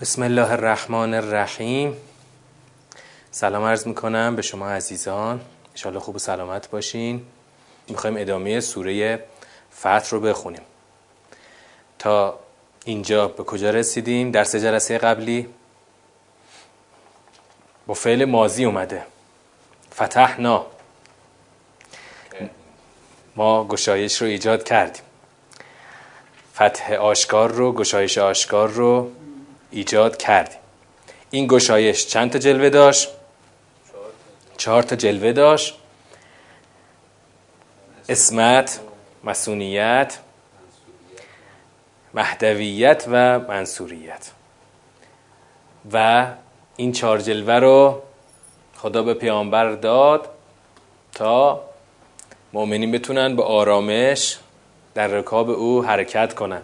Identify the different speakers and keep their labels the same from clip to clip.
Speaker 1: بسم الله الرحمن الرحیم. سلام عرض می‌کنم به شما عزیزان. انشاءالله خوب و سلامت باشین. می‌خوایم ادامه سوره فتح رو بخونیم. تا اینجا به کجا رسیدیم؟ در سه جلسه قبلی با فعل ماضی اومده. فتحنا. ما گشایش رو ایجاد کردیم. فتح آشکار رو گشایش آشکار رو ایجاد کردیم. این گشایش چند تا جلوه داشت؟ چهار تا جلوه داشت. اسمت مسونیت مهدویت و منصوریت. و این چهار جلوه رو خدا به پیامبر داد تا مؤمنین بتونن به آرامش در رکاب او حرکت کنن.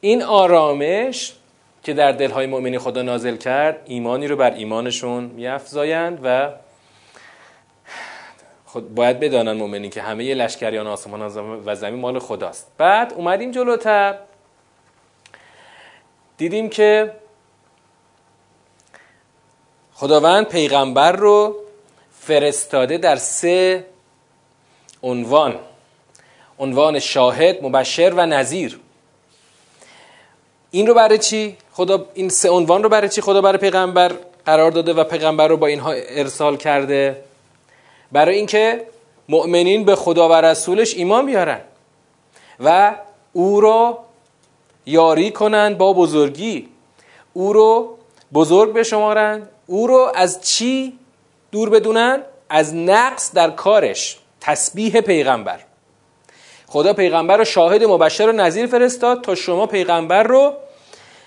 Speaker 1: این آرامش که در دلهای مؤمنی خدا نازل کرد ایمانی رو بر ایمانشون میافزایند و خود باید بدانن مؤمنین که همه لشکریان آسمان و زمین مال خداست. بعد اومدیم جلوتر. دیدیم که خداوند پیغمبر رو فرستاده در سه عنوان. عنوان شاهد مبشر و نظیر این رو برای چی؟ خدا این سه عنوان رو برای چی خدا برای پیغمبر قرار داده و پیغمبر رو با اینها ارسال کرده؟ برای اینکه مؤمنین به خدا و رسولش ایمان بیارن و او رو یاری کنند با بزرگی. او رو بزرگ بشمارند او رو از چی دور بدونن؟ از نقص در کارش. تسبیح پیغمبر. خدا پیغمبر رو شاهد مبشر و نظیر فرستاد تا شما پیغمبر رو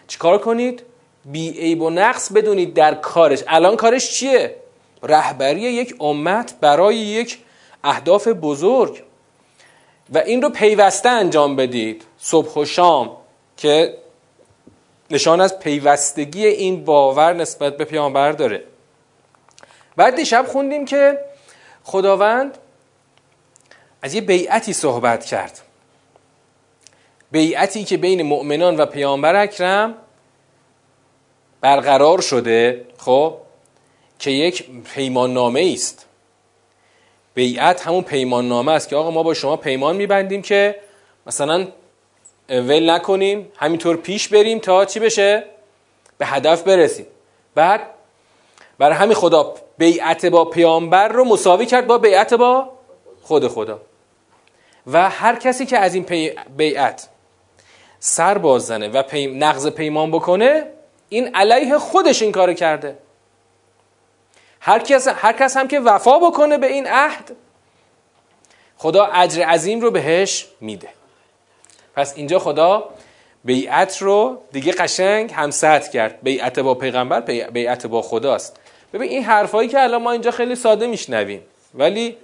Speaker 1: چیکار کنید؟ بی عیب و نقص بدونید در کارش. الان کارش چیه؟ رهبری یک امت برای یک اهداف بزرگ. و این رو پیوسته انجام بدید. صبح و شام که نشان از پیوستگی این باور نسبت به پیامبر داره. بعد دیشب خوندیم که خداوند از یه بیعتی صحبت کرد. بیعتی که بین مؤمنان و پیامبر اکرم برقرار شده خب که یک پیمان نامه است بیعت همون پیمان نامه است که آقا ما با شما پیمان میبندیم که مثلا ول نکنیم همینطور پیش بریم تا چی بشه؟ به هدف برسیم. بعد برای همین خدا بیعت با پیامبر رو مساوی کرد با بیعت با خود خدا. و هر کسی که از این. بیعت سر بازنه و پی... نقض پیمان بکنه این علیه خودش این کار کرده. هر کس, هر کس هم که وفا بکنه به این عهد خدا اجر عظیم رو بهش میده. پس اینجا خدا بیعت رو دیگه قشنگ همسط کرد. بیعت با پیغمبر بیعت با خداست. ببین این حرفایی که الان ما اینجا خیلی ساده میشنویم ولی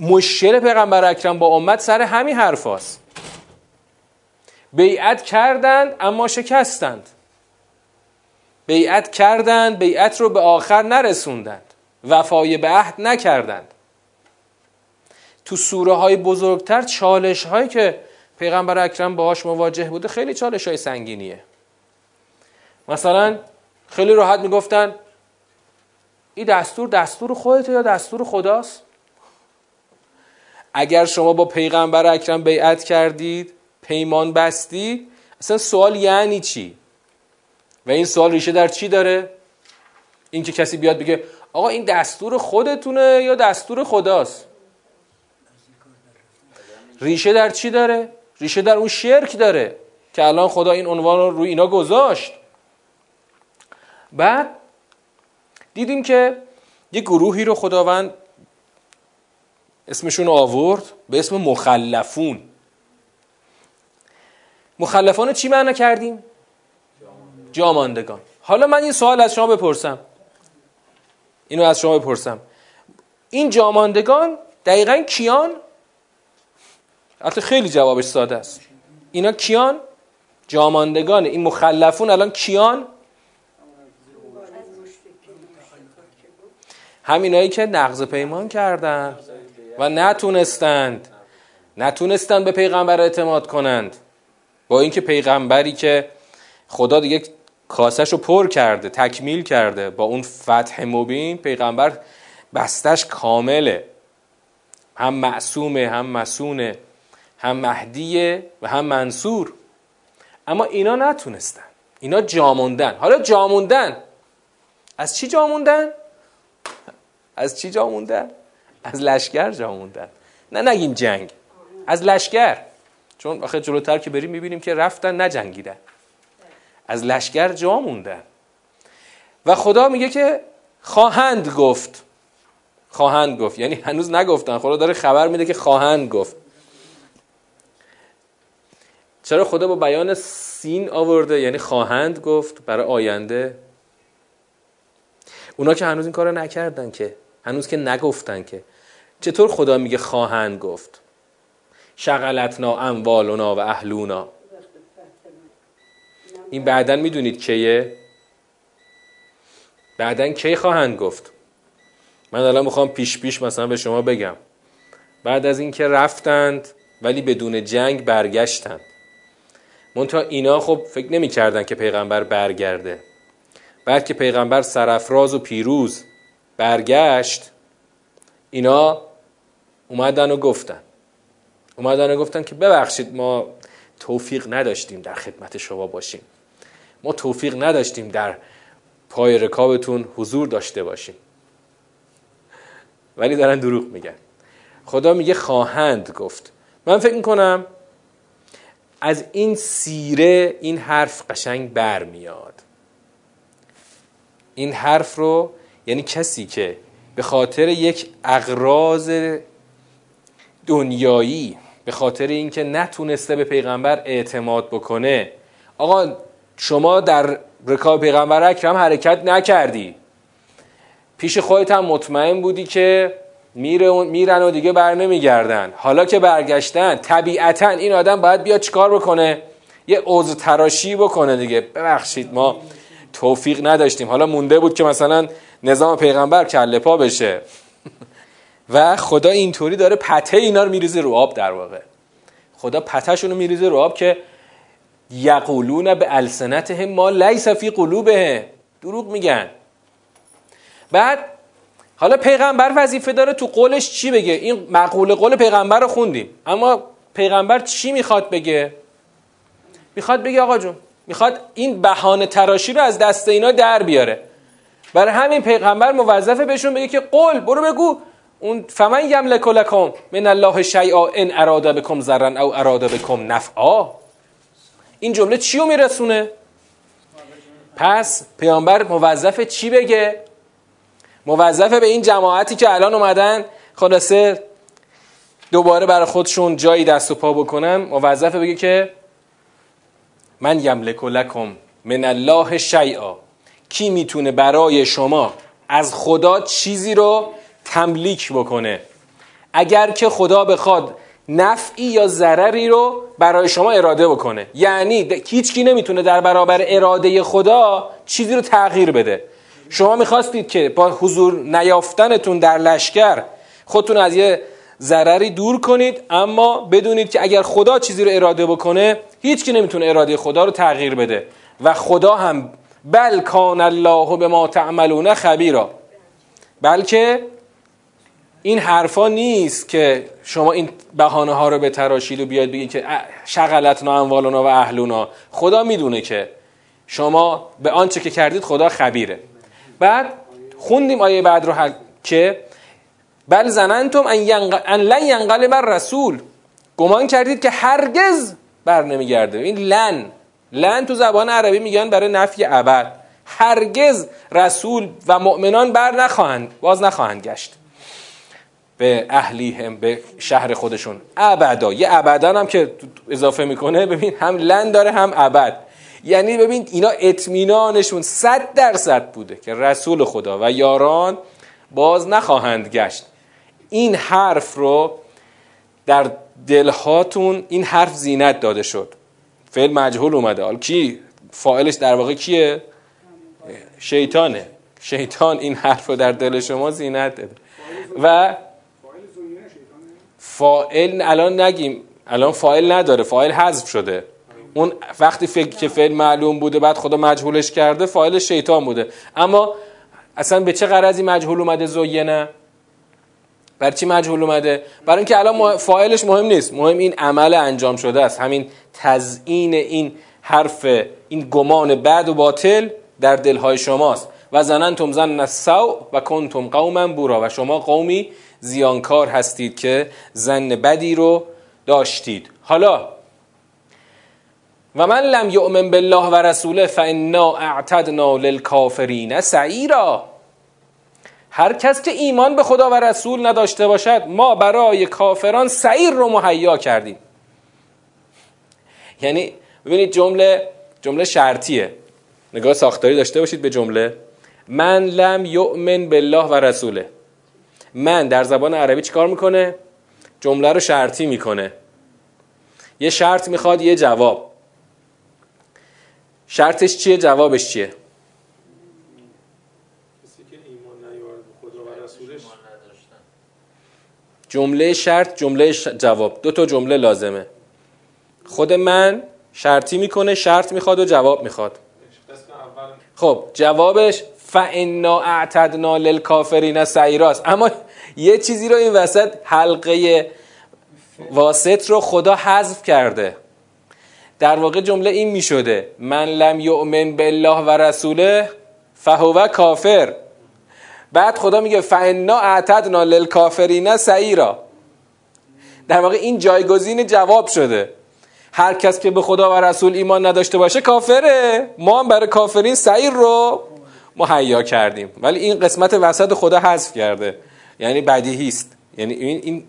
Speaker 1: مشکل پیغمبر اکرم با امت سر همین حرفاست بیعت کردند اما شکستند. بیعت کردند بیعت رو به آخر نرسوندند. وفای به عهد نکردند. تو سوره های بزرگتر چالش هایی که پیغمبر اکرم باهاش مواجه بوده خیلی چالش های سنگینیه. مثلا خیلی راحت می‌گفتن این دستور دستور خودته یا دستور خداست؟ اگر شما با پیغمبر اکرم بیعت کردید پیمان بستید اصلا سوال یعنی چی؟ و این سوال ریشه در چی داره؟ این که کسی بیاد بگه آقا این دستور خودتونه یا دستور خداست؟ ریشه در چی داره؟ ریشه در اون شرک داره که الان خدا این عنوان رو روی اینا گذاشت. بعد دیدیم که یه گروهی رو خداوند اسمشون آورد به اسم مخلفون مخلفان چی معنا کردیم؟ جاماندگان حالا من این سوال از شما بپرسم اینو از شما بپرسم این جاماندگان دقیقا کیان؟ حتی خیلی جوابش ساده است اینا کیان؟ جاماندگان این مخلفون الان کیان؟ همینایی که نقض پیمان کردن و نتونستند نتونستند به پیغمبر اعتماد کنند. با اینکه پیغمبری که خدا دیگه کاسش رو پر کرده تکمیل کرده با اون فتح مبین پیغمبر بستش کامله. هم معصومه هم مسونه هم مهدیه و هم منصور. اما اینا نتونستن. اینا جاموندن. حالا جاموندن. از چی جاموندن؟ از چی جاموندن؟ از لشکر جاموندن نه نگیم جنگ از لشکر. چون آخه جلوتر که بریم می‌بینیم که رفتن نجنگیدن از لشکر جا موندن. و خدا میگه که خواهند گفت. خواهند گفت. یعنی هنوز نگفتن. خدا داره خبر میده که خواهند گفت. چرا خدا با بیان سین آورده؟ یعنی خواهند گفت برای آینده. اونا که هنوز این کار نکردن که. هنوز که نگفتن که. چطور خدا میگه خواهند گفت؟ شغلتنا اموالنا و اهلونا. این بعدا می‌دونید کیه؟ بعدا کی خواهند گفت؟ من الان می‌خوام پیش پیش مثلا به شما بگم. بعد از اینکه رفتند ولی بدون جنگ برگشتند. منتها اینا خب فکر نمی‌کردن که پیغمبر برگرده. بعد که پیغمبر سرفراز و پیروز. برگشت اینا اومدن و گفتن. اومدن و گفتن که ببخشید ما توفیق نداشتیم در خدمت شما باشیم. ما توفیق نداشتیم در پای رکابتون حضور داشته باشیم. ولی دارن دروغ میگن. خدا میگه خواهند گفت. من فکر می‌کنم از این سیره این حرف قشنگ برمیاد. این حرف رو یعنی کسی که به خاطر یک اغراض دنیایی به خاطر اینکه نتونسته به پیغمبر اعتماد بکنه آقا شما در رکاب پیغمبر اکرم حرکت نکردی. پیش خودت هم مطمئن بودی که میرن و دیگه بر نمیگردن. حالا که برگشتن طبیعتا این آدم باید بیاد چیکار بکنه؟ یه عضو تراشی بکنه دیگه. ببخشید ما توفیق نداشتیم. حالا مونده بود که مثلا نظام پیغمبر کله پا بشه. و خدا اینطوری داره پته اینا رو میریزه رو آب در واقع. خدا پتهشون رو میریزه رو آب که یقولون به السنتهم ما لیس فی قلوبه دروغ میگن. بعد حالا پیغمبر وظیفه داره تو قولش چی بگه؟ این مقوله قول پیغمبر رو خوندیم. اما پیغمبر چی می‌خواد بگه؟ می‌خواد بگه آقا جون می‌خواد این بهانه تراشی رو از دست اینا در بیاره. برای همین پیغمبر موظفه بهشون بگه که قول برو بگو. اون فمن یملک لکم من الله شیئا ان اراده بکم ضرا او اراده بکم نفعا. این جمله چی رو میرسونه؟ پس پیامبر موظف چی بگه؟ موظفه به این جماعتی که الان اومدن خلاصه دوباره برای خودشون جایی دست و پا بکنن موظفه بگه که من یملک لکم من الله شیئا. کی می‌تونه برای شما از خدا چیزی رو تملیک بکنه؟ اگر که خدا بخواد نفعی یا ضرری رو برای شما اراده بکنه. یعنی هیچکی نمی‌تونه در برابر اراده خدا چیزی رو تغییر بده. شما می‌خواستید که با حضور نیافتنتون در لشکر خودتون از یه ضرری دور کنید اما بدونید که اگر خدا چیزی رو اراده بکنه هیچکی نمی‌تونه اراده خدا رو تغییر بده. و خدا هم بل کان الله به ما تعملون خبیرا. بلکه این حرفا نیست که شما این بهانه ها رو به تراشید و بیاد بگید که شغلتنا اموالنا و اهلونا. خدا می‌دونه که شما به آنچه که کردید خدا خبیره. بعد خوندیم آیه بعد رو که بل زننتم ان, لن ینقلب رسول گمان کردید که هرگز بر نمیگرده. این لن. لن تو زبان عربی میگن برای نفی ابد. هرگز رسول و مؤمنان بر نخواهند باز نخواهند گشت. به اهلیهم به شهر خودشون. ابدا. یه ابدا هم که اضافه می‌کنه ببین هم لن داره هم ابد. یعنی ببین اینا اطمینانشون صد درصد بوده که رسول خدا و یاران باز نخواهند گشت. این حرف رو در دلهاتون این حرف زینت داده شد. فعل مجهول اومده. حال کی فاعلش در واقع کیه؟ شیطانه. شیطان این حرف رو در دل شما زینت داده. و فاعل الان نگیم. الان فاعل نداره. فاعل حذف شده. اون وقتی فکر که فعل معلوم بوده بعد خدا مجهولش کرده فاعل شیطان بوده. اما اصلا به چه غرضی مجهول اومده زینه برای چی مجهول اومده؟ برای اینکه الان فاعلش مهم نیست. مهم این عمل انجام شده است. همین تزیین این حرف این گمان بد و باطل در دلهای شماست. و زننتم زن السو و کنتم قوما بورا. و شما قومی زیانکار هستید که زن بدی رو داشتید. حالا و من لم یؤمن بالله و رسوله فانا اعتدنا للکافرین سعیرا. هر کس که ایمان به خدا و رسول نداشته باشد ما برای کافران سعیر رو مهیا کردیم. یعنی ببینید جمله جمله شرطیه. نگاه ساختاری داشته باشید به جمله. من لم یؤمن بالله و رسوله. من در زبان عربی چیکار می‌کنه؟ جمله رو شرطی می‌کنه. یه شرط می‌خواد یه جواب. شرطش چیه؟ جوابش چیه؟ جمله شرط جمله جواب. دو تا جمله لازمه. خود من شرطی می‌کنه شرط می‌خواد و جواب می‌خواد. خب جوابش فانا اعتدنا للکافرین سعیراست اما یه چیزی رو این وسط حلقه واسط رو خدا حذف کرده. در واقع جمله این می‌شده. من لم یؤمن بالله و رسوله فهو کافر. بعد خدا میگه فانا اعتدنا للکافرین سعیرا در واقع این جایگزین جواب شده. هر کس که به خدا و رسول ایمان نداشته باشه کافره. ما هم برای کافرین سعیر رو مهیا کردیم. ولی این قسمت وسط خدا حذف کرده. یعنی بدیهی است. یعنی این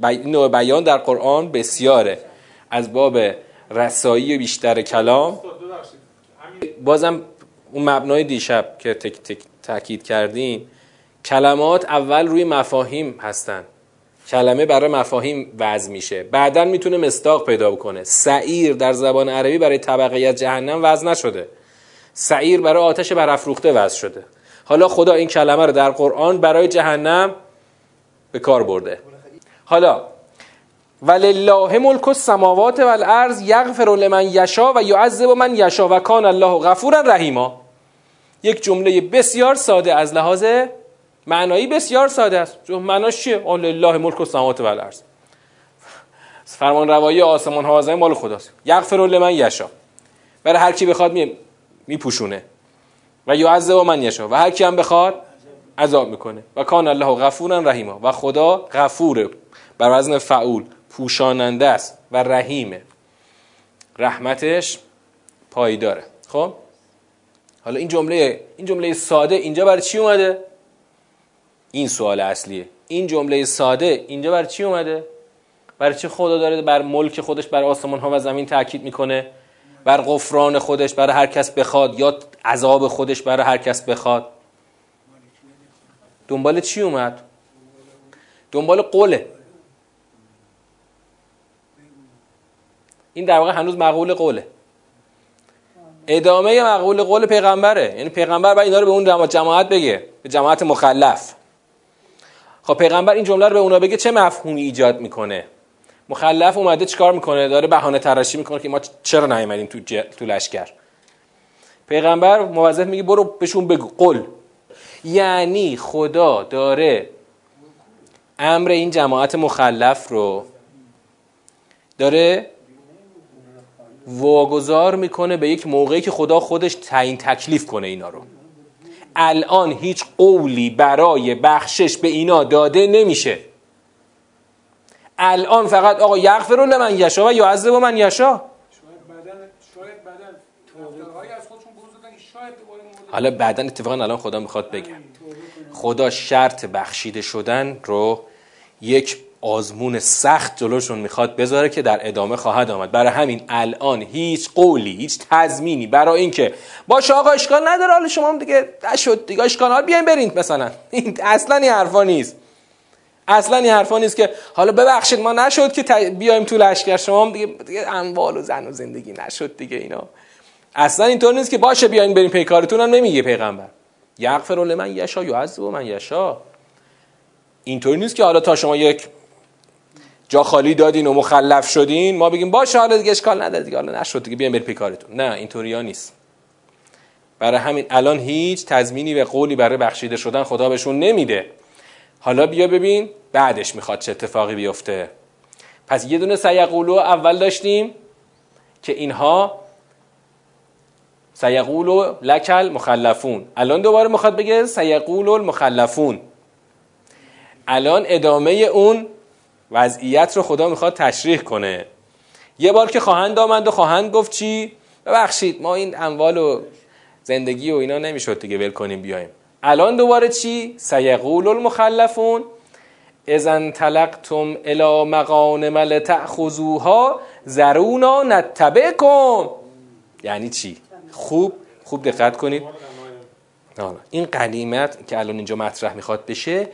Speaker 1: این نوع بیان در قرآن بسیاره. از باب رسایی بیشتر کلام. بازم اون مبنای دیشب که تک تک تاکید کردیم کلمات اول روی مفاهیم هستن. کلمه برای مفاهیم وضع میشه. بعدا می‌تونه مستاق پیدا بکنه. سعیر در زبان عربی برای طبقه جهنم وضع نشده. سعیر برای آتش برافروخته وضع شده. حالا خدا این کلمه رو در قرآن برای جهنم به کار برده. حالا ولله ملک السماوات والارض یغفر لمن یشا و یعذب من یشا و کان الله غفورا رحیما. یک جمله بسیار ساده از لحاظ معنایی بسیار ساده است. معناش چیه؟ اون لله ملک السماوات والارض. فرمان روایی آسمان ها مال خداست. یغفر لمن یشا برای هر کی بخواد می میپوشونه. و یعذب من یشا و هر کی هم بخواد عذاب می‌کنه. و کان الله غفورا رحیما. و خدا غفوره. بر وزن فعول. پوشاننده است و رحیمه. رحمتش پایداره. خب؟ حالا این جمله این جمله ساده اینجا برای چی اومده؟ این سوال اصلیه. این جمله ساده اینجا برای چی اومده؟ برای چی خدا داره بر ملک خودش بر آسمان ها و زمین تاکید می‌کنه؟ بر غفران خودش برای هر کس بخواد یا عذاب خودش برای هر کس بخواد؟ دنبال چی اومد؟ دنبال قوله. این در واقع هنوز مقول قوله. ادامه مقول قول پیغمبره. یعنی پیغمبر باید اینا رو به اون جماعت بگه. به جماعت مخلف. خب پیغمبر این جمله رو به اونا بگه چه مفهومی ایجاد می‌کنه؟ مخلف اومده چیکار می‌کنه؟ داره بهانه تراشی می‌کنه که ما چرا نیومدیم تو. تو لشکر؟ پیغمبر موظف میگه برو بهشون بگو. قل. یعنی خدا داره امر این جماعت مخلف رو داره واگذار می‌کنه به یک موقعی که خدا خودش تعیین تکلیف کنه اینا رو. الان هیچ قولی برای بخشش به اینا داده نمیشه. الان فقط آقا یغفر لمن یشا و یعذب من یشا حالا بعدا اتفاقا الان خدا می‌خواد بگه خدا شرط بخشیده شدن رو یک آزمون سخت جلوشون می‌خواد بذاره که در ادامه خواهد آمد. برای همین الان هیچ قولی هیچ تضمینی برای اینکه باشه آقا اشکال نداره حالا شما هم دیگه نشد دیگه اشکال ها بیاین برین مثلا. این اصلا این حرفا نیست. اصلا این حرفا نیست که حالا ببخشید ما نشد که بیایم تو لشکر شما هم دیگه, دیگه اموال و زن و زندگی نشد دیگه اینا. اصلا اینطور نیست که باشه بیاین بریم پیکارتون هم نمیگه پیغمبر. یغفر لمن یشا یعذب من یشا اینطوری نیست که حالا تا شما یک جا خالی دادین و مخلف شدین ما بگیم باشه حالا دیگه اشکال نداره دیگه حالا نشد دیگه بیاین برید کارتون. نه اینطوری ها نیست. برای همین الان هیچ تضمینی و قولی برای بخشیده شدن خدا بهشون نمیده. حالا بیا ببین بعدش می‌خواد چه اتفاقی بیفته. پس یه دونه سیقولو اول داشتیم که اینها سیقولو لکل مخلفون. الان دوباره می‌خواد بگه سیقولو المخلفون. الان ادامه اون وضعیت رو خدا می‌خواد تشریح کنه. یه بار که خواهند آمد و خواهند گفت چی؟ ببخشید ما این اموال و زندگی و اینا نمی‌شد دیگه ول کنیم بیایم. الان دوباره چی؟ سیقول المخلفون. اذن تلقتم الى مغانم لتأخذوها زرونا نتبعکم. یعنی چی؟ خوب خوب دقت کنید. این قلیمت که الان اینجا مطرح می‌خواد بشه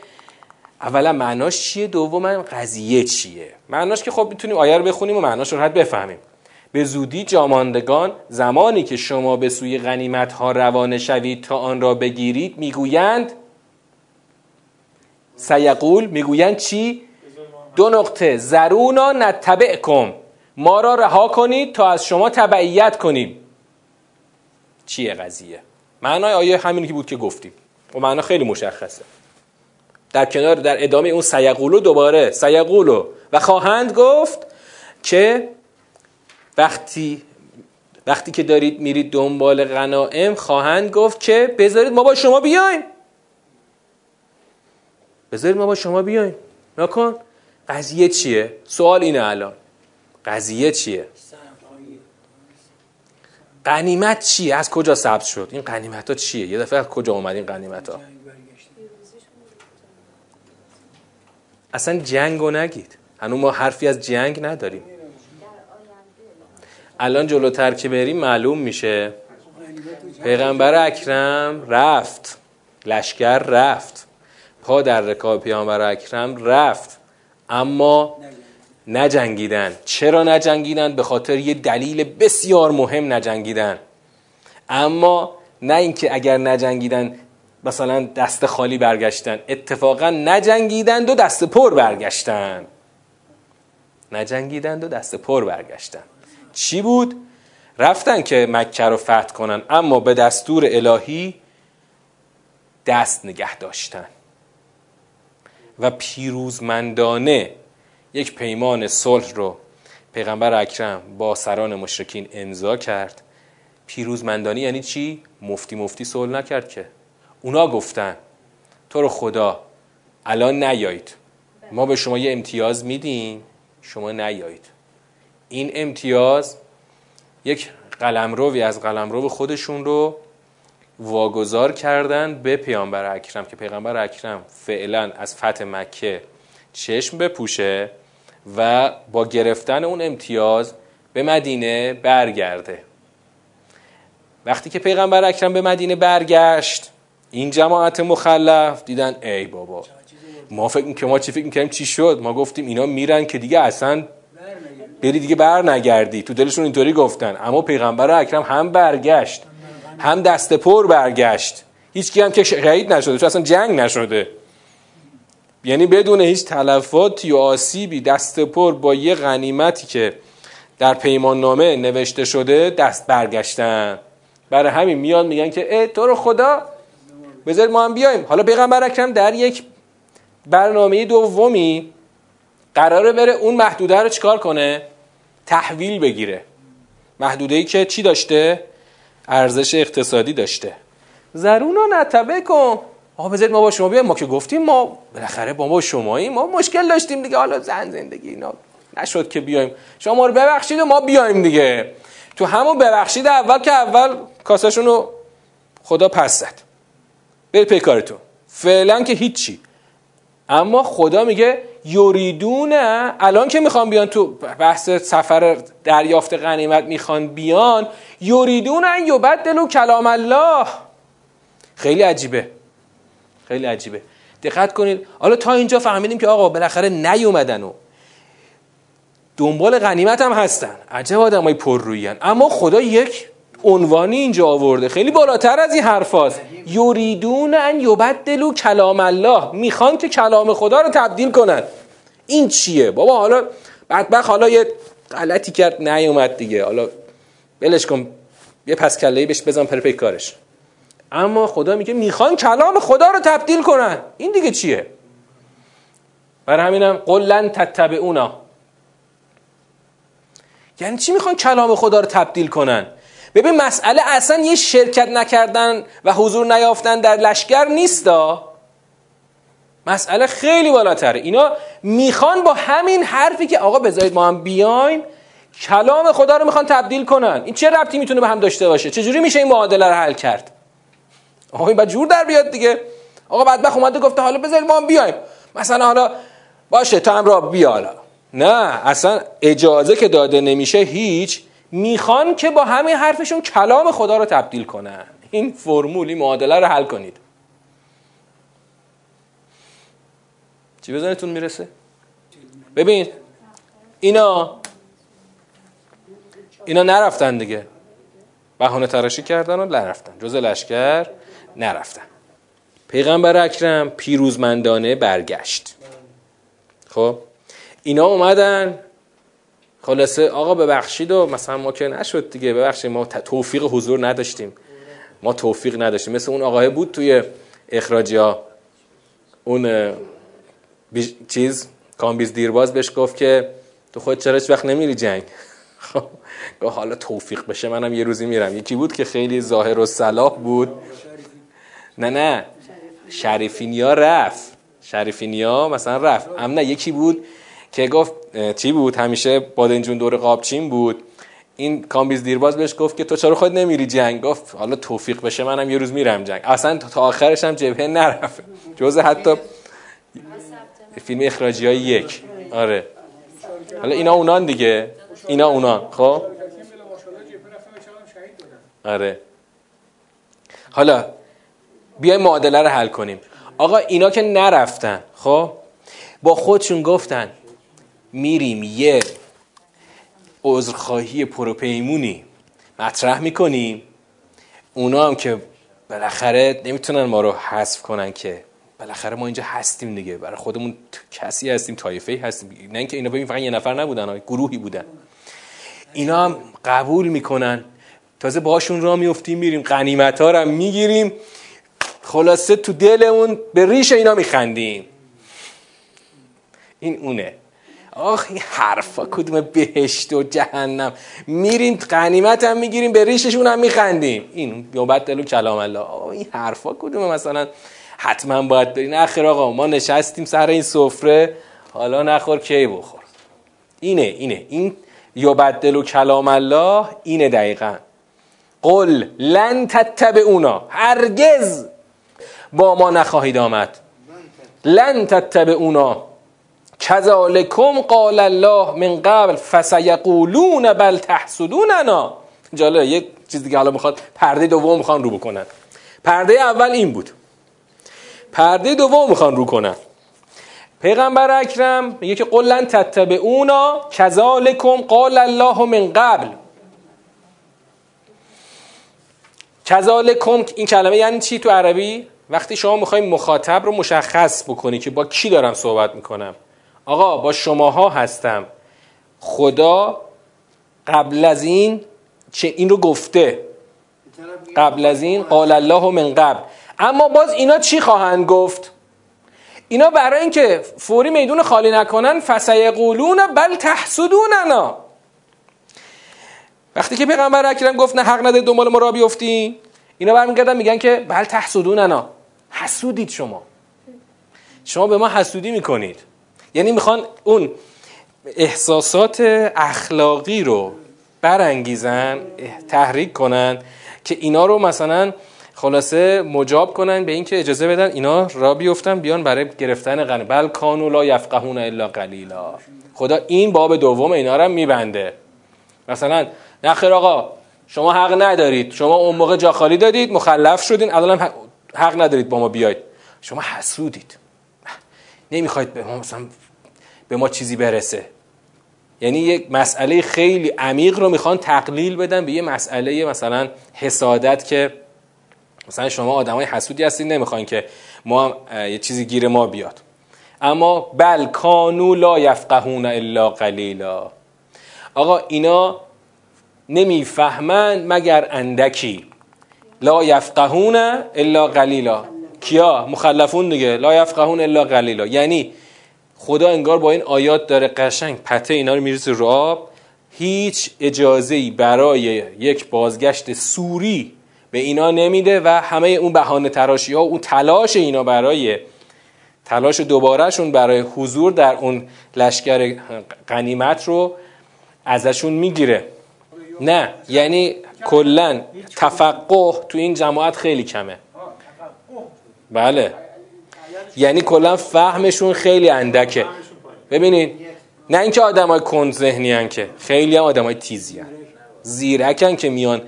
Speaker 1: اولا معناش چیه؟ دوما قضیه چیه؟ معناش که خب می‌تونیم آیه رو بخونیم و معناش رو راحت بفهمیم. به زودی جاماندگان زمانی که شما به سوی غنیمت ها روانه شوید تا آن را بگیرید می‌گویند سیقول می‌گویند چی؟ دو نقطه. زرونا نتبعکم. ما را رها کنید تا از شما تبعیت کنیم. چیه قضیه؟ معنای آیه همینی که بود که گفتیم. و معنا خیلی مشخصه. در کنار در ادامه اون سیقولو دوباره سیقولو. و خواهند گفت که وقتی وقتی که دارید میرید دنبال غنائم خواهند گفت که بذارید ما با شما بیایم. بذارید ما با شما بیایم. نکن قضیه چیه؟ سوال اینه الان. قضیه چیه؟ قنیمت چیه؟ از کجا ثبت شد؟ این قنیمت ها چیه؟ یه دفعه از کجا اومد این قنیمت ها اصلا جنگ رو نگید. هنوز ما حرفی از جنگ نداریم. الان جلوتر که بریم معلوم میشه. پیغمبر اکرم رفت. لشکر رفت. پا در رکاب پیامبر اکرم رفت. اما نجنگیدن. چرا نجنگیدن؟ به خاطر یه دلیل بسیار مهم نجنگیدن. اما نه اینکه اگر نجنگیدن مثلا دست خالی برگشتن. اتفاقا نجنگیدند و دست پر برگشتن. نجنگیدند و دست پر برگشتن. چی بود؟ رفتن که مکه رو فتح کنن اما به دستور الهی دست نگه داشتن. و پیروزمندانه یک پیمان صلح رو پیغمبر اکرم با سران مشرکین امضا کرد. پیروزمندانی یعنی چی؟ مفتی مفتی صلح نکرد که. اونا گفتن تو رو خدا الان نیایید. ما به شما یه امتیاز میدیم شما نیایید. این امتیاز یک قلمروی از قلمرو خودشون رو واگذار کردن به پیامبر اکرم که پیغمبر اکرم فعلا از فتح مکه چشم بپوشه و با گرفتن اون امتیاز به مدینه برگرده. وقتی که پیغمبر اکرم به مدینه برگشت این جماعت مخلف دیدن ای بابا. ما فکر که ما چی فکر می‌کنیم چی شد؟ ما گفتیم اینا میرن که دیگه اصلا بری دیگه بر نگردی تو دلشون اینطوری گفتن. اما پیغمبر اکرم هم برگشت. هم دست پر برگشت. هیچ هم که شهید نشده. چون اصلا جنگ نشده. یعنی بدون هیچ تلفاتی و آسیبی دست پر با یه غنیمتی که در پیمان نامه نوشته شده دست برگشتن. برای همین میان میگن که ای تو رو خدا بذارید ما هم بیایم. حالا پیغمبر اکرم در یک برنامه دومی قراره بره اون محدوده رو چیکار کنه؟ تحویل بگیره. محدوده ای که چی داشته؟ ارزش اقتصادی داشته. زرونا نتبه کن. آقا بذارید ما با شما بیایم. ما که گفتیم ما بالاخره با ما شماییم. ما مشکل داشتیم دیگه. حالا زن زندگی اینا نشد که بیایم. شما رو ببخشید و ما بیایم دیگه. تو همون ببخشید اول که اول کاساشون رو خدا پس زد. برید پی کارتون فعلا که هیچی. اما خدا میگه یوریدونه الان که می‌خوان بیان تو بحث سفر دریافت غنیمت می‌خوان بیان یوریدون ان یبدلوا کلام الله. خیلی عجیبه. خیلی عجیبه. دقت کنید. حالا تا اینجا فهمیدیم که آقا بالاخره نیومدن و دنبال غنیمت هم هستن. عجب آدمای پررویان اما خدا یک عنوانی اینجا آورده. خیلی بالاتر از این حرفاست یوریدون ان یبدلوا کلام الله. می‌خوان که کلام خدا رو تبدیل کنن. این چیه؟ بابا حالا بدبخ حالا یه غلطی کرد نیومد دیگه. حالا بلش کن. یه پس کله بهش بزن پر کارش. اما خدا میگه می‌خوان کلام خدا رو تبدیل کنن. این دیگه چیه؟ برای همینم قل لن تتبعونا. یعنی چی می‌خوان کلام خدا رو تبدیل کنن؟ ببین مسئله اصلا یه شرکت نکردن و حضور نیافتن در لشکر نیستا مسئله خیلی بالاتره. اینا می‌خوان با همین حرفی که آقا بذارید ما هم بیایم کلام خدا رو می‌خوان تبدیل کنن. این چه ربطی می‌تونه به هم داشته باشه؟ چجوری میشه این معادله رو حل کرد؟ آقا این جور در بیاد دیگه. آقا بدبخ اومده گفته حالا بذارید ما هم بیایم. مثلا حالا باشه تو هم را بیا حالا. نه اصلا اجازه که داده نمیشه هیچ می‌خوان که با همین حرفشون کلام خدا رو تبدیل کنن. این فرمولی معادله رو حل کنید. چی بزنتون می‌رسه؟ ببین اینا اینا نرفتن دیگه. بهانه تراشی کردن و نرفتن. جز لشکر نرفتن. پیغمبر اکرم پیروزمندانه برگشت. خب اینا اومدن خلاصه آقا ببخشید و مثلا ما که نشد دیگه ببخشید ما توفیق حضور نداشتیم. ما توفیق نداشتیم. مثل اون آقای بود توی اخراجی ها اون چیز کامبیز دیرباز بهش گفت که تو خود چرا وقت نمیری جنگ؟ خب حالا توفیق بشه منم یه روزی میرم. یکی بود که خیلی ظاهر و صلاح بود. نه نه. شریفینیا رفت. شریفینیا مثلا رفت. اما نه یکی بود که گفت چی بود؟ همیشه بادنجون دور قابچین بود. این کامبیز دیرباز بهش گفت که تو چرا خود نمیری جنگ؟ گفت حالا توفیق بشه منم یه روز میرم جنگ. اصلا تا آخرش هم جبهه نرفت. جز حتی فیلم اخراجی های یک. آره. حالا اینا اونان دیگه. اینا اونان. خب؟ آره. حالا بیایم معادله رو حل کنیم. آقا اینا که نرفتن خب؟ با خودشون گفتن میریم یه عذرخواهی پروپیمونی مطرح می‌کنیم. اونا هم که بالاخره نمی‌تونن ما رو حذف کنن که بالاخره ما اینجا هستیم دیگه. برای خودمون کسی هستیم طایفه هستیم. نه اینکه اینا ببین فقط یه نفر نبودن گروهی بودن. اینا هم قبول می‌کنن. تازه باشون را میفتیم میریم قنیمت ها رو می‌گیریم. خلاصه تو دلمون به ریش اینا میخندیم. این اونه. آخ این حرفا کدوم بهشت و جهنم. میریم قنیمت هم می‌گیریم به ریششون هم میخندیم این یوبت دلو کلام الله. این حرفا کدوم مثلا حتما باید برین. اخر آقا ما نشستیم سر این سفره. حالا نخور کی بخور. اینه اینه. این یوبدل و کلام الله اینه دقیقا. قل لن اونا هرگز با ما نخواهید آمد. لن اونا کذالکم قال الله من قبل فسیقولون بل تحسدوننا. جالبه یک چیز دیگه حالا می‌خواد پرده دوم می‌خوان رو بکنن. پرده اول این بود. پرده دوم می‌خوان رو کنن. پیغمبر اکرم میگه که قلن تتبعونا کذالکم قال الله من قبل. کذالکم این کلمه یعنی چی تو عربی؟ وقتی شما می‌خوایم مخاطب رو مشخص بکنی که با کی دارم صحبت می‌کنم. آقا با شماها هستم. خدا قبل از این چه این رو گفته. قبل از این قال الله من قبل. اما باز اینا چی خواهند گفت؟ اینا برای اینکه فوری میدون خالی نکنن فسیقولون بل تحسدوننا. وقتی که پیغمبر اکرم گفت نه حق نده دنبال ما را بیفتین. اینا برمیگردن میگن که بل تحسدوننا. حسودید شما. شما به ما حسودی می‌کنید. یعنی می‌خوان اون احساسات اخلاقی رو برانگیزن تحریک کنن که اینا رو مثلا خلاصه مجاب کنن به اینکه اجازه بدن اینا را بیفتن بیان برای گرفتن غنی. بل کانو لا یفقهون الا قلیلا. خدا این باب دوم اینا رو میبنده. مثلا نخیر آقا شما حق ندارید. شما اون موقع جا خالی دادید مخلف شدین. الان حق ندارید با ما بیاید. شما حسودید. نمی‌خواید به ما مثلا به ما چیزی برسه. یعنی یک مسئله خیلی عمیق رو می‌خوان تقلیل بدن به یه مسئله مثلا حسادت که مثلا شما آدمای حسودی هستید نمی‌خواین که ما یه چیزی گیر ما بیاد. اما بل کانو لا یفقهون الا قلیلا. آقا اینا نمی‌فهمند مگر اندکی. لا یفقهون الا قلیلا. کیا؟ مخلفون دیگه. لا یفقهون الا قلیلا. یعنی خدا انگار با این آیات داره قشنگ پته اینا رو می‌رسه رو آب. هیچ اجازه برای یک بازگشت سوری به اینا نمیده و همه اون بهانه تراشی ها اون تلاش اینا برای تلاش دوبارهشون برای حضور در اون لشکر قنیمت رو ازشون می‌گیره. نه یعنی کلا تفقه تو این جماعت خیلی کمه. بله. یعنی کلا فهمشون خیلی اندکه. ببینید نه اینکه آدمای کند ذهنی که خیلی هم آدمای تیزی هن. زیرکن که میان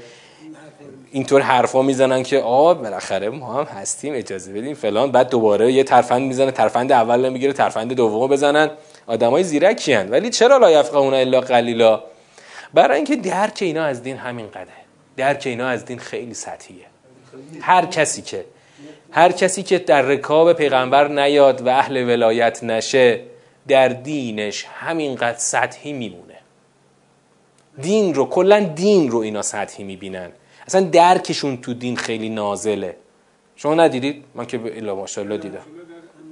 Speaker 1: اینطور حرفا می‌زنن که آ بالاخره ما هم هستیم اجازه بدیم فلان. بعد دوباره یه ترفند می‌زنه ترفند اول نمی‌گیره ترفند دومو بزنن. آدمای زیرکی هن. ولی چرا لا یفقهون الا قلیلا؟ برای اینکه درک اینا از دین همین قده درک اینا از دین خیلی سطحیه. هر کسی که هر کسی که در رکاب پیغمبر نیاد و اهل ولایت نشه در دینش همینقدر سطحی میمونه. دین رو کلا دین رو اینا سطحی می‌بینن. اصلا درکشون تو دین خیلی نازله. شما ندیدید؟ من که الا ماشاءالله دیدم.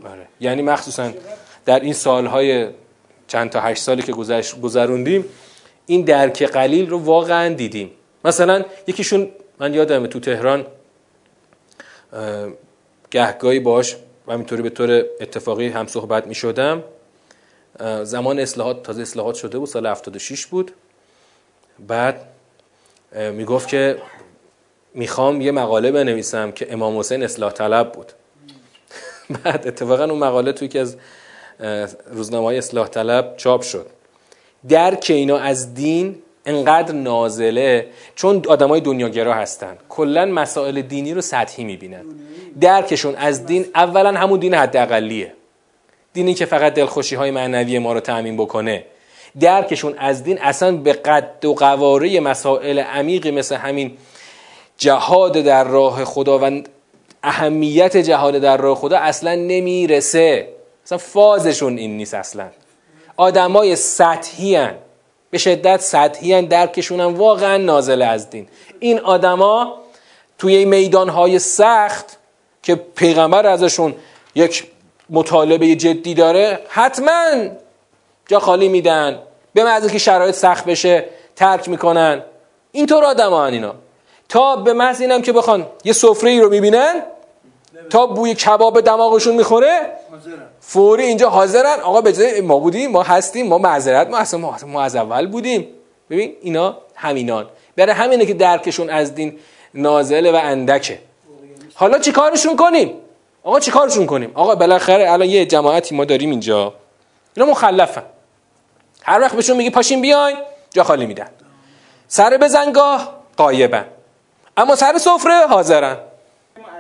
Speaker 1: آره. یعنی مخصوصا در این سالهای چند تا هشت سالی که گذروندیم این درک قلیل رو واقعا دیدیم. مثلا یکیشون من یادمه تو تهران گهگاهی باش و همینطوری به طور اتفاقی هم صحبت می شدم زمان اصلاحات تازه اصلاحات شده بود سال 76 بود. بعد می گفت که می‌خوام یه مقاله بنویسم که امام حسین اصلاح طلب بود. بعد اتفاقا اون مقاله توی که از روزنامه های اصلاح طلب چاپ شد. درک اینا از دین انقدر نازله چون آدمای دنیاگرا هستن. کلا مسائل دینی رو سطحی می‌بینن. درکشون از دین اولا همون دین حداقلیه. دینی که فقط دلخوشی های معنوی ما رو تأمین بکنه. درکشون از دین اصلا به قد و قواره مسائل عمیقی مثل همین جهاد در راه خدا و اهمیت جهاد در راه خدا اصلا نمی‌رسه. اصلا فازشون این نیست اصلا. آدمای سطحی هن. به شدت سطحی. درکشون هم واقعا نازل از دین. این آدما توی میدان های سخت که پیغمبر ازشون یک مطالبه جدی داره حتما جا خالی میدن. به محض که شرایط سخت بشه ترک می‌کنن. اینطور آدم ها اینا. تا به محض اینم که بخوان یه سفره ای رو می‌بینن تا بوی کباب دماغشون می‌خوره فوری اینجا حاضرن. آقا به ما بودیم ما هستیم ما معذرت ما اصلا ما از اول بودیم. ببین اینا همینان. برای همینه که درکشون از دین نازله و اندکه. حالا چی کارشون کنیم؟ آقا چی کارشون کنیم؟ آقا بالاخره الان یه جماعتی ما داریم اینجا. اینا مخلفن. هر وقت بهشون میگی پاشین بیاین جا خالی میدن. سر بزنگاه قایبن. اما سر سفره حاضرن.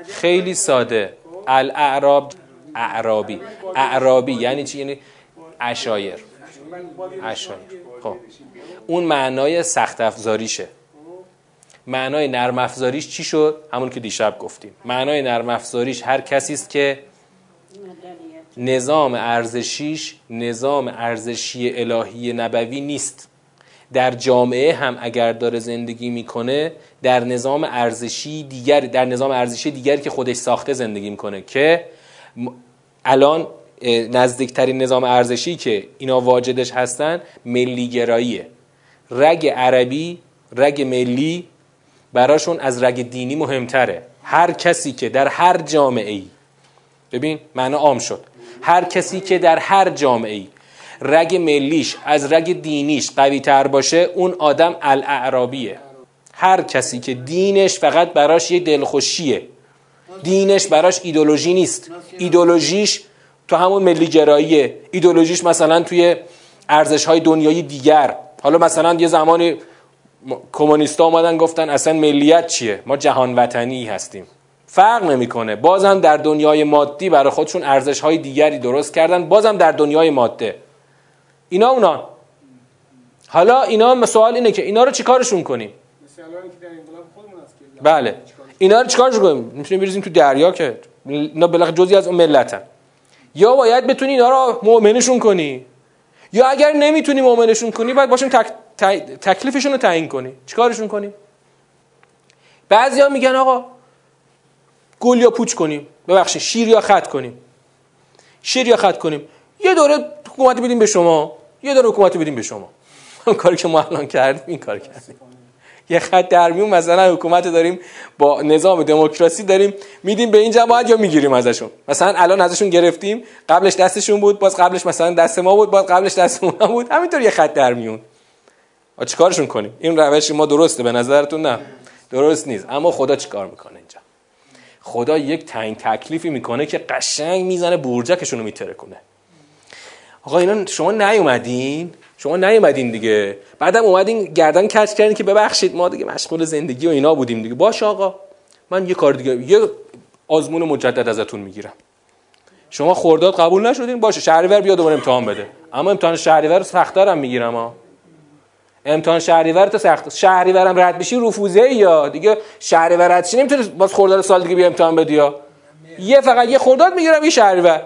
Speaker 1: خیلی ساده. الاعراب اعرابی. اعرابی یعنی چی؟ یعنی اشایر. اشایر. خب. اون معنای سخت افزاریشه. معنای نرم افزاریش چی شد؟ همون که دیشب گفتیم. معنای نرم افزاریش هر کسی است که نظام ارزشیش نظام ارزشی الهی نبوی نیست. در جامعه هم اگر داره زندگی می‌کنه در نظام ارزشی دیگر در نظام ارزشی دیگری که خودش ساخته زندگی می‌کنه که الان نزدیکترین نظام ارزشی که اینا واجدش هستن ملیگراییه. رگ عربی رگ ملی براشون از رگ دینی مهمتره. هر کسی که در هر جامعه ای ببین معنا عام شد. هر کسی که در هر جامعه ای رگ ملیش از رگ دینیش قوی تر باشه اون آدم الاعرابیه. هر کسی که دینش فقط براش یه دلخوشیه. دینش براش ایدولوژی نیست. ایدولوژیش تو همون ملی گراییه ایدولوژیش مثلا توی ارزش های دنیایی دیگر. حالا مثلا یه زمانی کمونیستا اومدن گفتن اصلا ملیت چیه؟ ما جهان وطنی هستیم. فرق نمی‌کنه. بازم در دنیای مادی برای خودشون ارزش های دیگری درست کردن. بازم در دنیای ماده. اینا اونا حالا اینا سوال اینه که اینا رو چیکارشون کنیم؟ بله. اینا رو چیکارشون کنیم؟ می‌تونیم بریزیم تو دریا که اینا بالاخره جزئی از اون ملتن. یا باید بتونی اینا رو مؤمنشون کنی. یا اگر نمی‌تونی مؤمنشون کنی باید باشون تک... تکلیفشون رو تعیین کنی. چیکارشون کنی بعضیا میگن آقا گل یا پوچ کنیم. ببخشید شیر یا خط کنیم. شیر یا خط کنیم. یه دوره حکومت بدیم به شما. یه دوره حکومت بدیم به شما. کاری که ما الان کردیم این کار کردیم. یه خط در میون مثلا حکومت داریم با نظام دموکراسی داریم میدیم به این جماعت یا می‌گیریم ازشون. مثلا الان ازشون گرفتیم قبلش دستشون بود باز قبلش مثلا دست ما بود باز قبلش دست اونا بود. همینطور یه خط در میون. چیکارشون کنیم؟ این روش ما درسته به نظرتون نه. درست نیست. اما خدا چیکار می‌کنه اینجا؟ خدا یک تعیین تکلیفی می‌کنه که قشنگ می‌زنه بورجکشون رو میتره کنه آقا اینا شما نیومدین؟ شما نیومدین دیگه. بعدم اومدین گردن کج کردین که ببخشید ما دیگه مشغول زندگی و اینا بودیم دیگه. باش آقا. من یه کار دیگه یه آزمون مجدد ازتون می‌گیرم. شما خورداد قبول نشدین؟ باشه شهریور بیا دوباره امتحان بده. اما امتحان شهریور رو سخت‌ترم می‌گیرم ها امتحان شهریور تو سخت. شهریورم رد بشی رفوزه یا؟ دیگه شهریور رد نمی‌تونی باز خورداد سال دیگه بیا امتحان بدی یا؟ یه فقط یه خورداد می‌گیرم یه شهریور.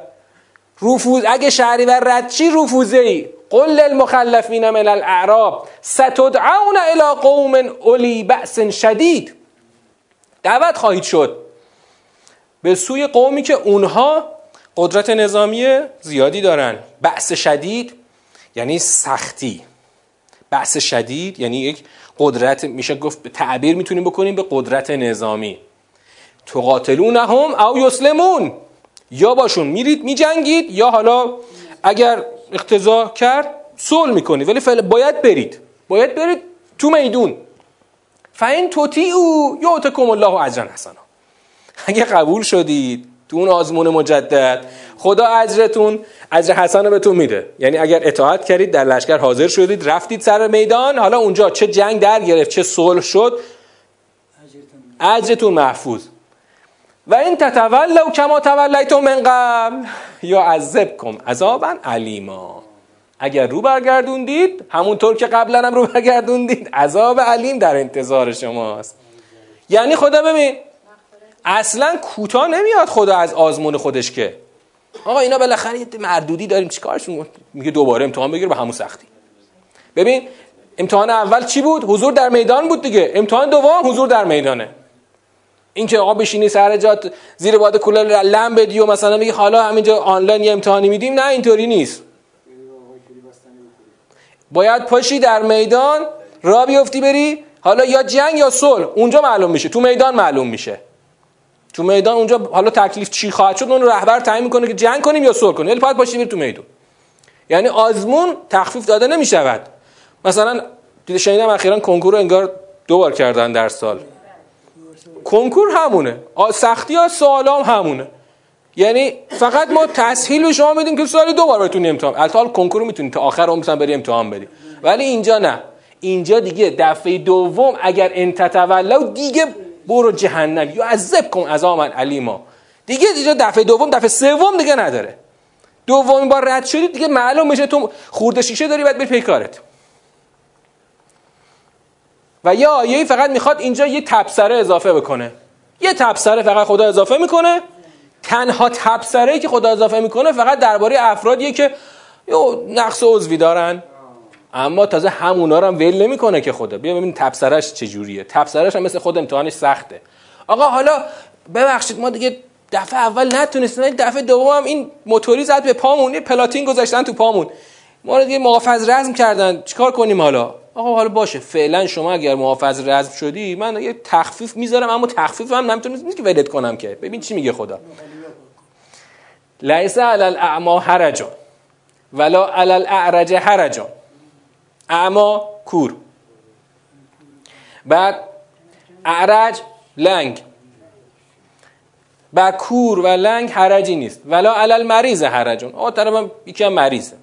Speaker 1: رفوز اگه شهریور رد چی رفوزه ای قل للمخلفین من الاعراب ستدعون الى قوم اولی بأس شدید. دعوت خواهید شد. به سوی قومی که اونها قدرت نظامی زیادی دارن. بأس شدید یعنی سختی. بحث شدید یعنی یک قدرت میشه گفت تعبیر می‌تونیم بکنیم به قدرت نظامی. تقاتلونهم او یسلمون. یا باشون میرید میجنگید یا حالا اگر اقتضا کرد صلح می‌کنید ولی فعلا باید برید. باید برید تو میدون. فاین توتی او یعطکم الله اجرا حسنا. اگه قبول شدید تو اون آزمون مجدد خدا اجرتون اجر حسن رو بهتون میده. یعنی اگر اطاعت کردید در لشکر حاضر شدید رفتید سر میدان حالا اونجا چه جنگ در گرفت چه صلح شد اجرتون محفوظ. و این تتولوا کما تولیتم من قبل. یا عذبکم عذابا علیما. اگر رو برگردوندید همونطور که قبلا هم رو برگردوندید عذاب علیم در انتظار شماست. یعنی خدا ببین اصلا کوتاه نمیاد خدا از آزمون خودش که. آقا اینا بالاخره یه مردودی داریم چیکارشون؟ میگه دوباره امتحان بگیر به همون سختی. ببین امتحان اول چی بود؟ حضور در میدان بود دیگه. امتحان دوم حضور در میدانه. این که آقا بشینی سر جات زیر باد کولر لم بدی و مثلا میگه حالا همینجا آنلاین یه امتحانی میدیم نه اینطوری نیست. باید پاشی در میدان را بیفتی بری حالا یا جنگ یا صلح اونجا معلوم میشه تو میدان معلوم میشه. تو میدان اونجا حالا تکلیف چی خواهد شد اون رهبر تعیین می‌کنه که جنگ کنیم یا صلح کنیم. ولی باید پاشی بری تو میدان. یعنی آزمون تخفیف داده نمی‌شود. مثلا شنیدم اخیرا کنکور رو انگار دو بار کردن در سال. کنکور همونه. سختی ها سوالام همونه. یعنی فقط ما تسهیل به شما میدیم که سالی دو بار بتونی امتحان البته کنکور می‌تونی تا آخر عمرت بری امتحان بدی. ولی اینجا نه. اینجا دیگه دفعه دوم اگر انت دیگه برو جهنم. یا عذب کن عذابا علیما. دیگه دیگه دفعه دوم دفعه سوم دیگه نداره. دومین بار رد شدی دیگه معلوم میشه تو خورده شیشه داری باید بری پیکارت و یا آیه فقط می‌خواد اینجا یه تبصره اضافه بکنه. یه تبصره فقط خدا اضافه می‌کنه. تنها تبصره که خدا اضافه می‌کنه فقط درباره افرادیه که یه نقص عضوی دارن. اما تازه همونا رو هم ول نمی‌کنه که خدا. بیا ببین تبصرش چجوریه. تبصرش هم مثل خود امتحانش سخته. آقا حالا ببخشید ما دیگه دفعه اول نتونستیم دفعه دوم هم این موتوری زد به پامون. یه پلاتین گذاشتن تو پامون. ما رو دیگه محافظ رزم کردن. چیکار کنیم حالا؟ آقا حالا باشه. فعلا شما اگر محافظ رزم شدی من یه تخفیف می‌ذارم اما تخفیف هم نمی‌تونم نیست. که ولت کنم که. ببین چی میگه خدا. لیس علی الاعما حرج ولا علی الاعرج حرج. اعما کور. بعد اعرج لنگ. با کور و لنگ حرجی نیست. ولا علل مریض حرجون آقا طرف یکی هم مریضه.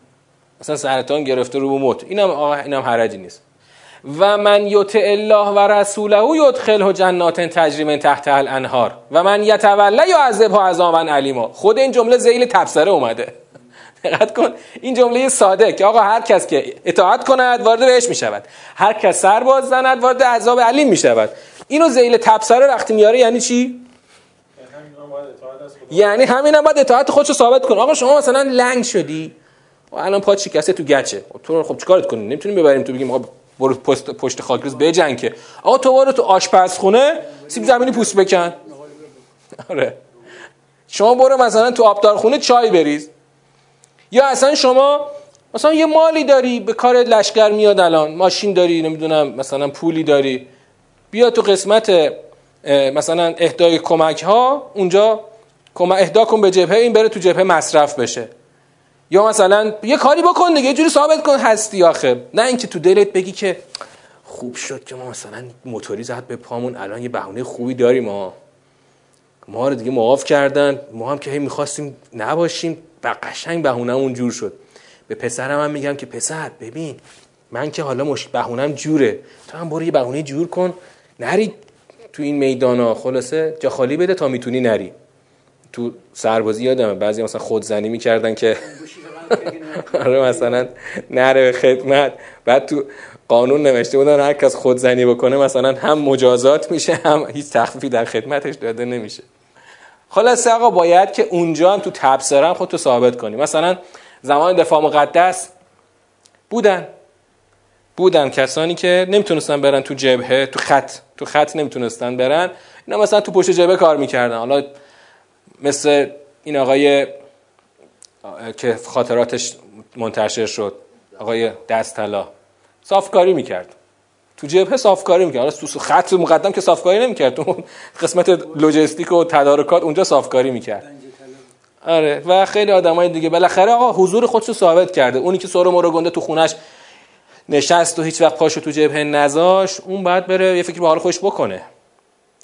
Speaker 1: مثلا سرطان گرفته رو موت. اینم آقا اینم حرجی نیست. و من یطع الله و رسوله یدخله جنات تجری من تحت الانهار. و من یتولا یعذبه عذابا علیما خود این جمله ذیل تبصره اومده. دقت کن این جمله ساده که آقا هر کس که اطاعت کند وارد بهش می شود هر کس سر باز زند وارد عذاب علیم می شود اینو ذیل تبصره وقتی میاره یعنی چی؟ یعنی همین هم باید اطاعت خودش رو ثابت کنه آقا شما مثلا لنگ شدی. الان پا شکسته تو گچه. تو خب چیکارت کنی نمی‌تونیم ببریم تو بگیم آقا برو پشت پشت خاکریز بجنگ که. آقا تو برو تو آشپزخونه سیب زمینی پوست بکن. آره. شما برو مثلا تو آبدارخونه چای بریز. یا اصلا شما مثلا یه مالی داری به کار لشکر میاد الان. ماشین داری نمی‌دونم مثلا پولی داری. بیا تو قسمت مثلا اهدای کمک ها اونجا اهدا کن به جبهه این بره تو جبهه مصرف بشه. یا مثلا یه کاری بکن دیگه یه جوری ثابت کن هستی آخه. نه اینکه تو دلت بگی که خوب شد که ما مثلا موتوری زد به پامون الان یه بهونه خوبی داریم ما ما رو دیگه معاف کردن. ما هم که هی می‌خواستیم نباشیم. و قشنگ بهونهمون جور شد. به پسرم هم میگم که پسر ببین من که حالا مش بهونم جوره. تو هم برو یه بهونه جور کن. نری تو این میدان ها خلاصه جا خالی بده تا می‌تونی نری. تو سربازی یادمه بعضی مثلا خودزنی می‌کردن که آره مثلا نره خدمت. بعد تو قانون نوشته بودن هر کس خودزنی بکنه مثلا هم مجازات میشه هم هیچ تخفیفی در خدمتش داده نمیشه. خلاصه آقا باید که اونجا هم تو تبصره هم خودتو ثابت کنی. مثلا زمان دفاع مقدس بودن. بودن کسانی که نمی‌تونستن برن تو جبهه تو خط تو خط نمی‌تونستن برن. اینا مثلا تو پشت جبهه کار می‌کردن. حالا مثل این آقای که خاطراتش منتشر شد آقای دستلا صافکاری می‌کرد. تو جبهه صافکاری می‌کرد. تو خط مقدم که صافکاری نمی‌کرد. تو قسمت لوجستیک و تدارکات اونجا صافکاری می‌کرد. آره و خیلی آدمای دیگه. بالاخره آقا حضور خودش رو ثابت کرده. اونی که سر مرو گنده تو خونش نشست و هیچ وقت پاشو تو جبهه نذاش اون بعد بره یه فکر به حال خوش بکنه.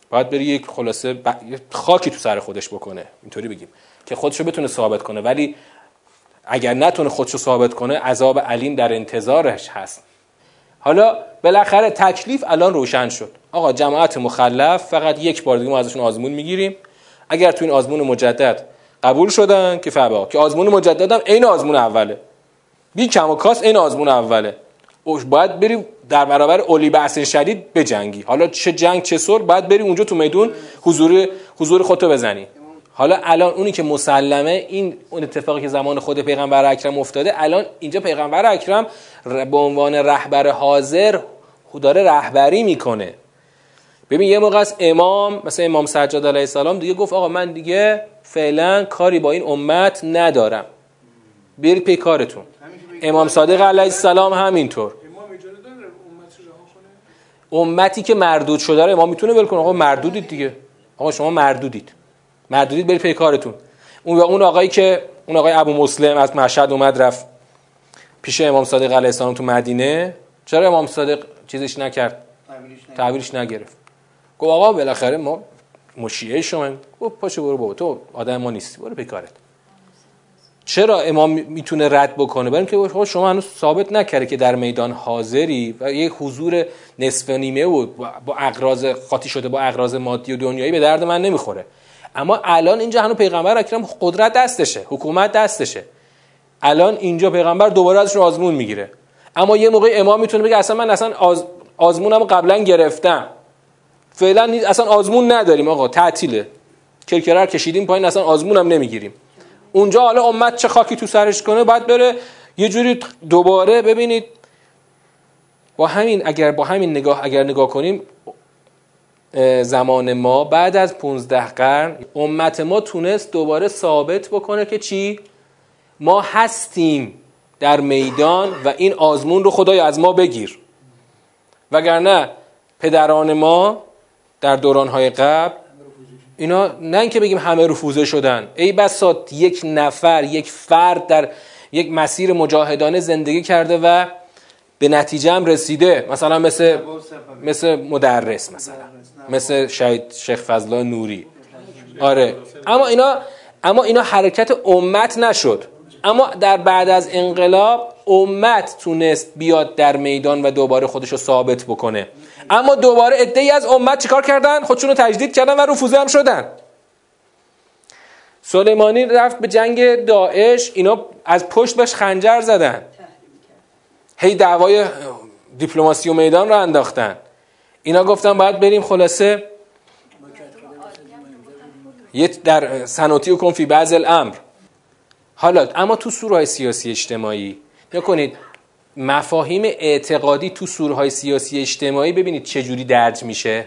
Speaker 1: باید بره یک خلاصه ب... خاکی تو سر خودش بکنه. اینطوری بگیم. که خودشو بتونه ثابت کنه. ولی اگر نتونه خودشو ثابت کنه عذاب علیم در انتظارش هست. حالا بالاخره تکلیف الان روشن شد. آقا جماعت مخلف فقط یک بار دیگه ما ازشون آزمون می‌گیریم. اگر تو این آزمون مجدد قبول شدن که فبا که آزمون مجدد هم عین آزمون اوله. بی کم و کاس این آزمون اوله. باید بری در برابر اولی بحث شدید بجنگی حالا چه جنگ چه سر باید بری اونجا تو میدون حضور حضور خودتو بزنی حالا الان اونی که مسلمه این اون اتفاقی که زمان خود پیغمبر اکرم افتاده الان اینجا پیغمبر اکرم به عنوان رهبر حاضر داره رهبری می‌کنه. ببین یه موقع از امام مثلا امام سجاد علیه السلام دیگه گفت آقا من دیگه فعلا کاری با این امت ندارم. برید پی کارتون. امام صادق علیه السلام همینطور. امتی که مردود شده رو امام می‌تونه ول کنه. آقا مردودید دیگه. آقا شما مردودید. مردودید برید پی کارتون. اون اون آقایی که اون آقای ابو مسلم از مشهد اومد رفت پیش امام صادق علیه السلام تو مدینه. چرا امام صادق چیزش نکرد؟ تعبیرش نگرفت. گفت آقا بالاخره ما مشیعه شما گفت پاشو برو بابا تو آدم ما نیستی. برو پی کارت. چرا امام می‌تونه رد بکنه؟ برای اینکه خب شما هنوز ثابت نکرده که در میدان حاضری و یک حضور نصف نیمه و با اغراض خاطی شده با اغراض مادی و دنیایی به درد من نمی‌خوره. اما الان اینجا هنوز پیغمبر اکرم قدرت دستشه حکومت دستشه. الان اینجا پیغمبر دوباره ازشون آزمون می‌گیره. اما یه موقع امام می‌تونه بگه اصلا من اصلا آز... آزمونم قبلا گرفتم. فعلا اصلا آزمون نداریم آقا تعطیله. کرکرر کشیدیم پایین اصلا آزمونم نمی‌گیریم. اونجا حالا امت چه خاکی تو سرش کنه باید بره یه جوری دوباره ببینید. با همین اگر با همین نگاه اگر نگاه کنیم زمان ما بعد از 15 قرن امت ما تونست دوباره ثابت بکنه که چی؟ ما هستیم در میدان و این آزمون رو خدای از ما بگیر. وگرنه پدران ما در دورانهای قبل اینا نه اینکه بگیم همه رفوزه شدن. ای بسات یک نفر یک فرد در یک مسیر مجاهدانه زندگی کرده و به نتیجه هم رسیده. مثلا مثل مثل مدرس مثلا. مثل شهید شیخ فضلا نوری. آره. اما اینا اما اینا حرکت امت نشد. اما در بعد از انقلاب امت تونست بیاد در میدان و دوباره خودش رو ثابت بکنه. اما دوباره ای از امت چیکار کردن؟ خودشون رو تجدید کردن و رفوزه هم شدن. سلیمانی رفت به جنگ داعش اینا از پشت بهش خنجر زدن. هی دعوای دیپلماسی و میدان رو انداختن. اینا گفتن باید بریم خلاصه. یه در سناتی و کن فی بعض الامر. حالا اما تو سورهای سیاسی اجتماعی نکنید مفاهیم اعتقادی تو سورهای سیاسی اجتماعی ببینید چه جوری درج میشه.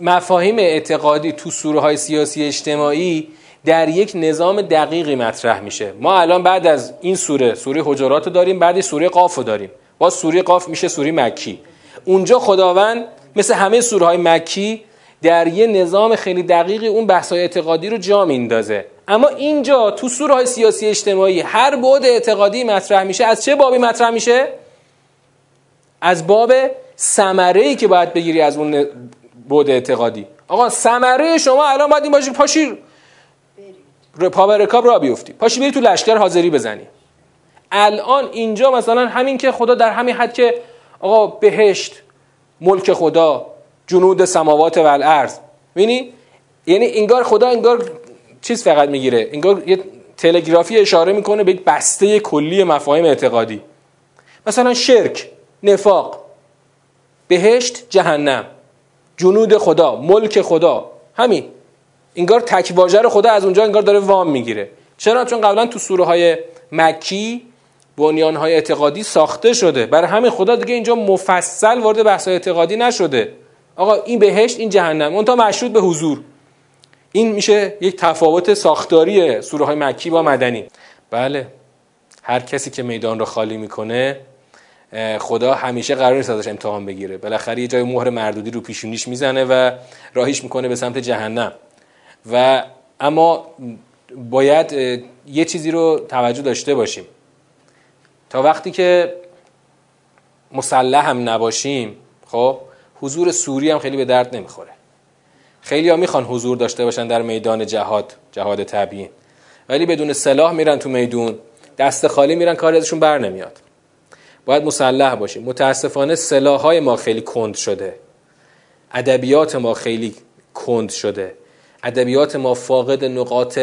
Speaker 1: مفاهیم اعتقادی تو سورهای سیاسی اجتماعی در یک نظام دقیقی مطرح میشه. ما الان بعد از این سوره سوره حجرات رو داریم بعد سوره قاف رو داریم. با سوره قاف میشه سوره مکی. اونجا خداوند مثل همه سوره های مکی در یه نظام خیلی دقیقی اون بحث اعتقادی رو جا میندازه اما اینجا تو سوره های سیاسی اجتماعی هر بعد اعتقادی مطرح میشه از چه بابی مطرح میشه؟ از باب ثمره ای که باید بگیری از اون بعد اعتقادی. آقا ثمره شما الان باید این باشه پاشی پا به رکاب را بیفتی. پاشی بری تو لشکر حاضری بزنی. الان اینجا مثلا همین که خدا در همین حد که آقا بهشت ملک خدا جنود سماوات و الارض. یعنی انگار خدا انگار چیز فقط می‌گیره. انگار یه تلگرافی اشاره می‌کنه به یک بسته کلی مفاهیم اعتقادی. مثلا شرک نفاق بهشت جهنم جنود خدا ملک خدا همین. انگار تک رو خدا از اونجا انگار داره وام می‌گیره. چرا؟ چون قبلا تو سوره های مکی بنیان های اعتقادی ساخته شده. برای همین خدا دیگه اینجا مفصل وارد بحث اعتقادی نشده. آقا این بهشت این جهنم. اون تا مشروط به حضور. این میشه یک تفاوت ساختاری سوره های مکی با مدنی. بله. هر کسی که میدان رو خالی می‌کنه خدا همیشه قرار نیست ازش امتحان بگیره. بالاخره یه جای مهر مردودی رو پیشونیش می‌زنه و راهیش می‌کنه به سمت جهنم. و اما باید یه چیزی رو توجه داشته باشیم. تا وقتی که مسلح هم نباشیم خب حضور سوری هم خیلی به درد نمی‌خوره. خیلی ها می‌خوان حضور داشته باشن در میدان جهاد جهاد طبیعی. ولی بدون سلاح میرن تو میدون دست خالی میرن کاری ازشون بر نمیاد. باید مسلح باشیم. متاسفانه سلاح های ما خیلی کند شده. ادبیات ما خیلی کند شده. ادبیات ما فاقد نقاط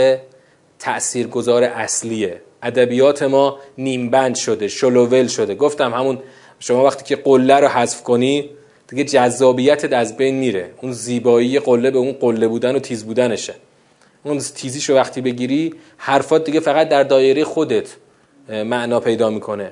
Speaker 1: تاثیرگذار اصلیه. ادبیات ما نیمبند شده شلوول شده. گفتم همون شما وقتی که قله رو حذف کنی دیگه جذابیتت از بین میره. اون زیبایی قله به اون قله بودن و تیز بودنشه. اون تیزیشو وقتی بگیری حرفات دیگه فقط در دایره خودت معنا پیدا می‌کنه.